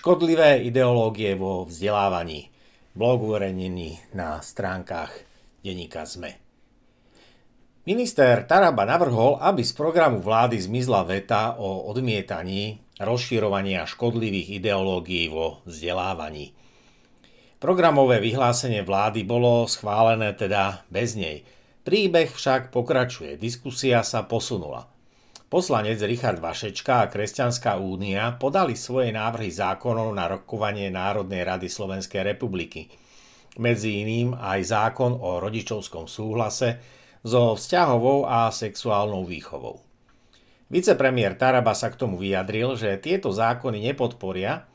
Škodlivé ideológie vo vzdelávaní. Blog uverejnený na stránkach denníka ZME. Minister Taraba navrhol, aby z programu vlády zmizla veta o odmietaní rozširovania škodlivých ideológií vo vzdelávaní. Programové vyhlásenie vlády bolo schválené teda bez nej. Príbeh však pokračuje, diskusia sa posunula. Poslanec Richard Vašečka a Kresťanská únia podali svoje návrhy zákonov na rokovanie Národnej rady Slovenskej republiky. Medzi iným aj zákon o rodičovskom súhlase so vzťahovou a sexuálnou výchovou. Vicepremiér Taraba sa k tomu vyjadril, že tieto zákony nepodporia,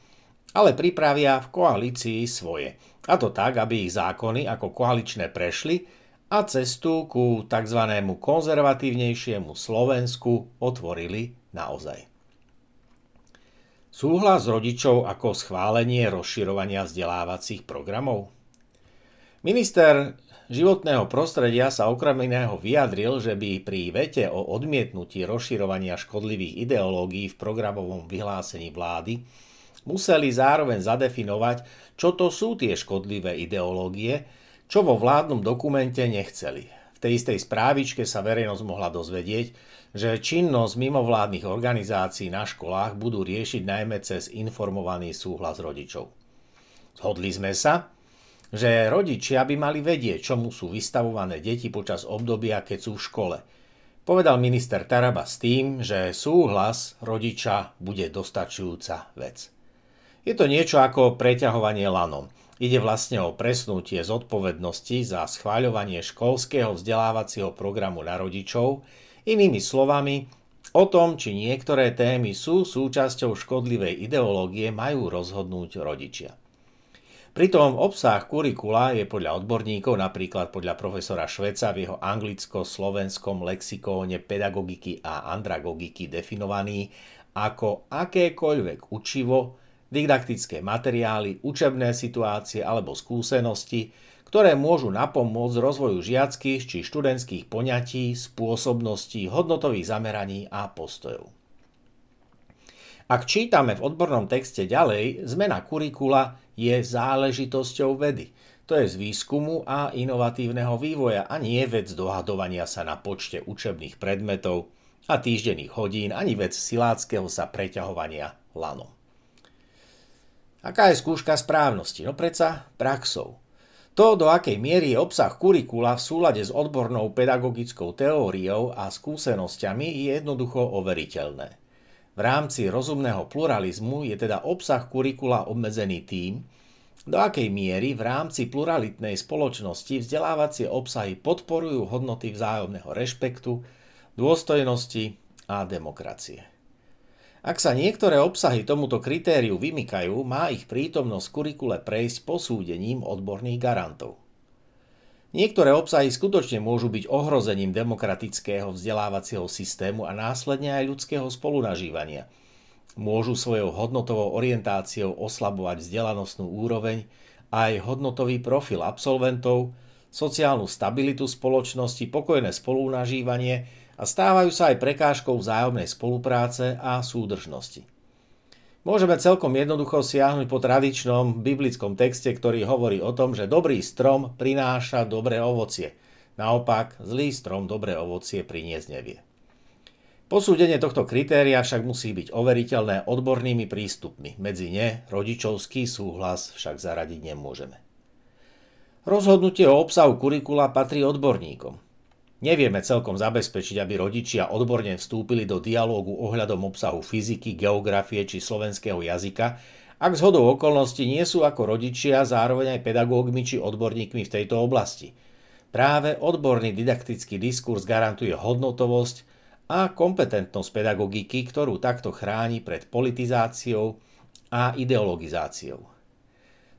ale pripravia v koalícii svoje. A to tak, aby ich zákony ako koaličné prešli a cestu ku tzv. konzervatívnejšiemu Slovensku otvorili naozaj. Súhlas rodičov ako schválenie rozširovania vzdelávacích programov? Minister životného prostredia sa okrem iného vyjadril, že by pri vete o odmietnutí rozširovania škodlivých ideológií v programovom vyhlásení vlády museli zároveň zadefinovať, čo to sú tie škodlivé ideológie, čo vo vládnom dokumente nechceli. V tej istej správičke sa verejnosť mohla dozvedieť, že činnosť mimovládnych organizácií na školách budú riešiť najmä cez informovaný súhlas rodičov. Zhodli sme sa, že rodičia by mali vedieť, čomu sú vystavované deti počas obdobia, keď sú v škole. Povedal minister Taraba s tým, že súhlas rodiča bude dostačujúca vec. Je to niečo ako preťahovanie lanom. Ide vlastne o presnutie zodpovednosti za schváľovanie školského vzdelávacieho programu na rodičov, inými slovami, o tom, či niektoré témy sú súčasťou škodlivej ideológie, majú rozhodnúť rodičia. Pritom obsah kurikula je podľa odborníkov, napríklad podľa profesora Šveca v jeho anglicko-slovenskom lexikóne pedagogiky a andragogiky definovaný ako akékoľvek učivo, didaktické materiály, učebné situácie alebo skúsenosti, ktoré môžu napomôcť rozvoju žiackých či študentských poňatí, spôsobností, hodnotových zameraní a postojov. Ak čítame v odbornom texte ďalej, zmena kurikula je záležitosťou vedy, to je z výskumu a inovatívneho vývoja a nie vec dohadovania sa na počte učebných predmetov a týždenných hodín, ani vec siláckého sa preťahovania lanom. Aká je skúška správnosti? No predsa praxou. To, do akej miery je obsah kurikula v súlade s odbornou pedagogickou teóriou a skúsenosťami, je jednoducho overiteľné. V rámci rozumného pluralizmu je teda obsah kurikula obmedzený tým, do akej miery v rámci pluralitnej spoločnosti vzdelávacie obsahy podporujú hodnoty vzájomného rešpektu, dôstojnosti a demokracie. Ak sa niektoré obsahy tomuto kritériu vymykajú, má ich prítomnosť v kurikule prejsť posúdením odborných garantov. Niektoré obsahy skutočne môžu byť ohrozením demokratického vzdelávacieho systému a následne aj ľudského spolunažívania. Môžu svojou hodnotovou orientáciou oslabovať vzdelanostnú úroveň a aj hodnotový profil absolventov, sociálnu stabilitu spoločnosti, pokojné spolunažívanie a stávajú sa aj prekážkou vzájomnej spolupráce a súdržnosti. Môžeme celkom jednoducho siahnuť po tradičnom biblickom texte, ktorý hovorí o tom, že dobrý strom prináša dobré ovocie. Naopak, zlý strom dobré ovocie priniesť nevie. Posúdenie tohto kritéria však musí byť overiteľné odbornými prístupmi. Medzi ne rodičovský súhlas však zaradiť nemôžeme. Rozhodnutie o obsahu kurikula patrí odborníkom. Nevieme celkom zabezpečiť, aby rodičia odborne vstúpili do dialógu ohľadom obsahu fyziky, geografie či slovenského jazyka, ak z hodou okolností nie sú ako rodičia zároveň aj pedagógmi či odborníkmi v tejto oblasti. Práve odborný didaktický diskurs garantuje hodnotovosť a kompetentnosť pedagogiky, ktorú takto chráni pred politizáciou a ideologizáciou.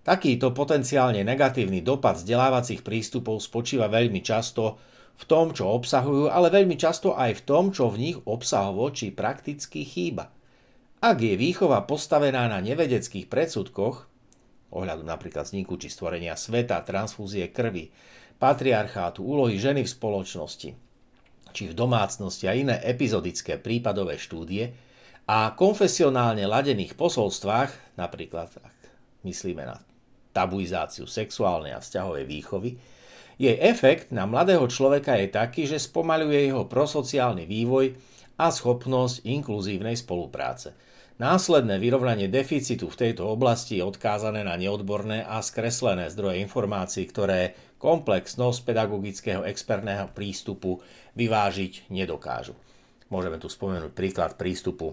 Takýto potenciálne negatívny dopad vzdelávacích prístupov spočíva veľmi často v tom, čo obsahujú, ale veľmi často aj v tom, čo v nich obsahovo či prakticky chýba. Ak je výchova postavená na nevedeckých predsudkoch, ohľadu napríklad vzniku či stvorenia sveta, transfúzie krvi, patriarchátu, úlohy ženy v spoločnosti, či v domácnosti a iné epizodické prípadové štúdie, a konfesionálne ladených posolstvách, napríklad ak myslíme na tabuizáciu sexuálnej a vzťahovej výchovy, jej efekt na mladého človeka je taký, že spomaluje jeho prosociálny vývoj a schopnosť inkluzívnej spolupráce – Následné vyrovnanie deficitu v tejto oblasti je odkázané na neodborné a skreslené zdroje informácií, ktoré komplexnosť pedagogického expertného prístupu vyvážiť nedokážu. Môžeme tu spomenúť príklad prístupu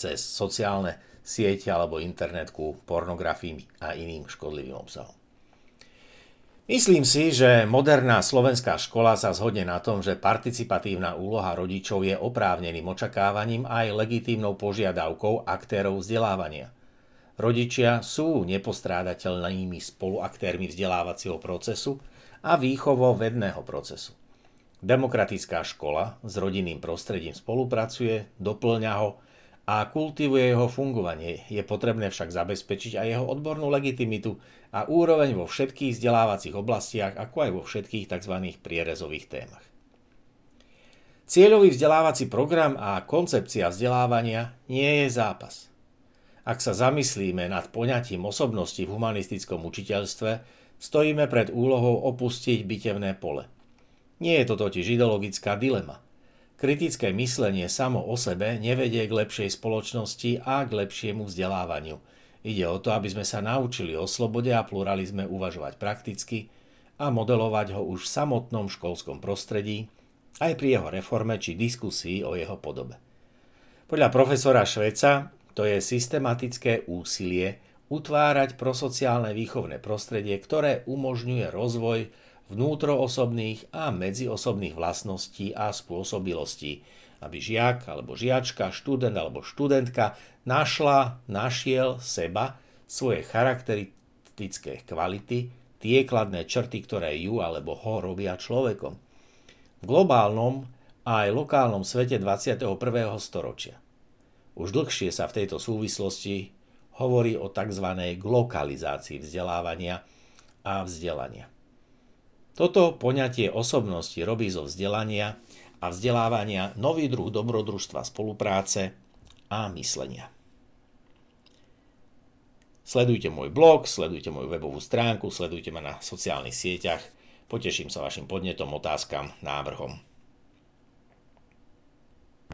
cez sociálne siete alebo internet ku pornografii a iným škodlivým obsahom. Myslím si, že moderná slovenská škola sa zhodne na tom, že participatívna úloha rodičov je oprávneným očakávaním aj legitímnou požiadavkou aktérov vzdelávania. Rodičia sú nepostrádateľnými spoluaktérmi vzdelávacieho procesu a výchovo-vedného procesu. Demokratická škola s rodinným prostredím spolupracuje, doplňa ho a kultivuje jeho fungovanie. Je potrebné však zabezpečiť aj jeho odbornú legitimitu a úroveň vo všetkých vzdelávacích oblastiach, ako aj vo všetkých tzv. prierezových témach. Cieľový vzdelávací program a koncepcia vzdelávania nie je zápas. Ak sa zamyslíme nad poňatím osobnosti v humanistickom učiteľstve, stojíme pred úlohou opustiť bitevné pole. Nie je to totiž ideologická dilema – Kritické myslenie samo o sebe nevedie k lepšej spoločnosti a k lepšiemu vzdelávaniu. Ide o to, aby sme sa naučili o slobode a pluralizme uvažovať prakticky a modelovať ho už v samotnom školskom prostredí, aj pri jeho reforme či diskusii o jeho podobe. Podľa profesora Šveca to je systematické úsilie utvárať prosociálne výchovné prostredie, ktoré umožňuje rozvoj vnútroosobných a medziosobných vlastností a spôsobilostí, aby žiak alebo žiačka, študent alebo študentka našla, našiel seba, svoje charakteristické kvality, tie kladné črty, ktoré ju alebo ho robia človekom. V globálnom a aj lokálnom svete 21. storočia. Už dlhšie sa v tejto súvislosti hovorí o tzv. glokalizácii vzdelávania a vzdelania. Toto poňatie osobnosti robí zo vzdelania a vzdelávania nový druh dobrodružstva spolupráce a myslenia. Sledujte môj blog, sledujte moju webovú stránku, sledujte ma na sociálnych sieťach. Poteším sa vašim podnetom, otázkam, návrhom.